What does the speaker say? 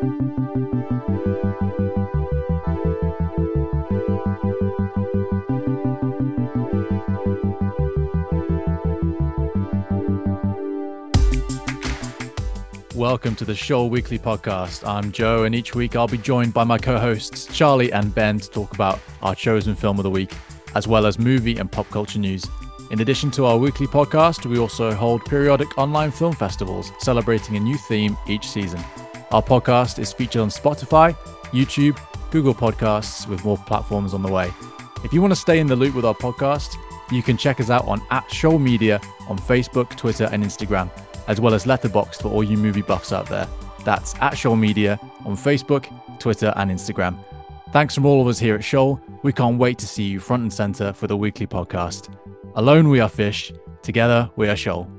Welcome to the Shoal Weekly podcast. I'm Joe, and each week I'll be joined by my co hosts, Charlie and Ben, to talk about our chosen film of the week, as well as movie and pop culture news. In addition to our weekly podcast, we also hold periodic online film festivals celebrating a new theme each season. Our podcast is featured on Spotify, YouTube, Google Podcasts, with more platforms on the way. If you want to stay in the loop with our podcast, you can check us out on at Shoal Media on Facebook, Twitter, and Instagram as well as Letterboxd for all you movie buffs out there. That's at Shoal Media on Facebook, Twitter, and Instagram. Thanks from all of us here at Shoal. We can't wait to see you front and center for the weekly podcast. Alone we are fish, together we are Shoal.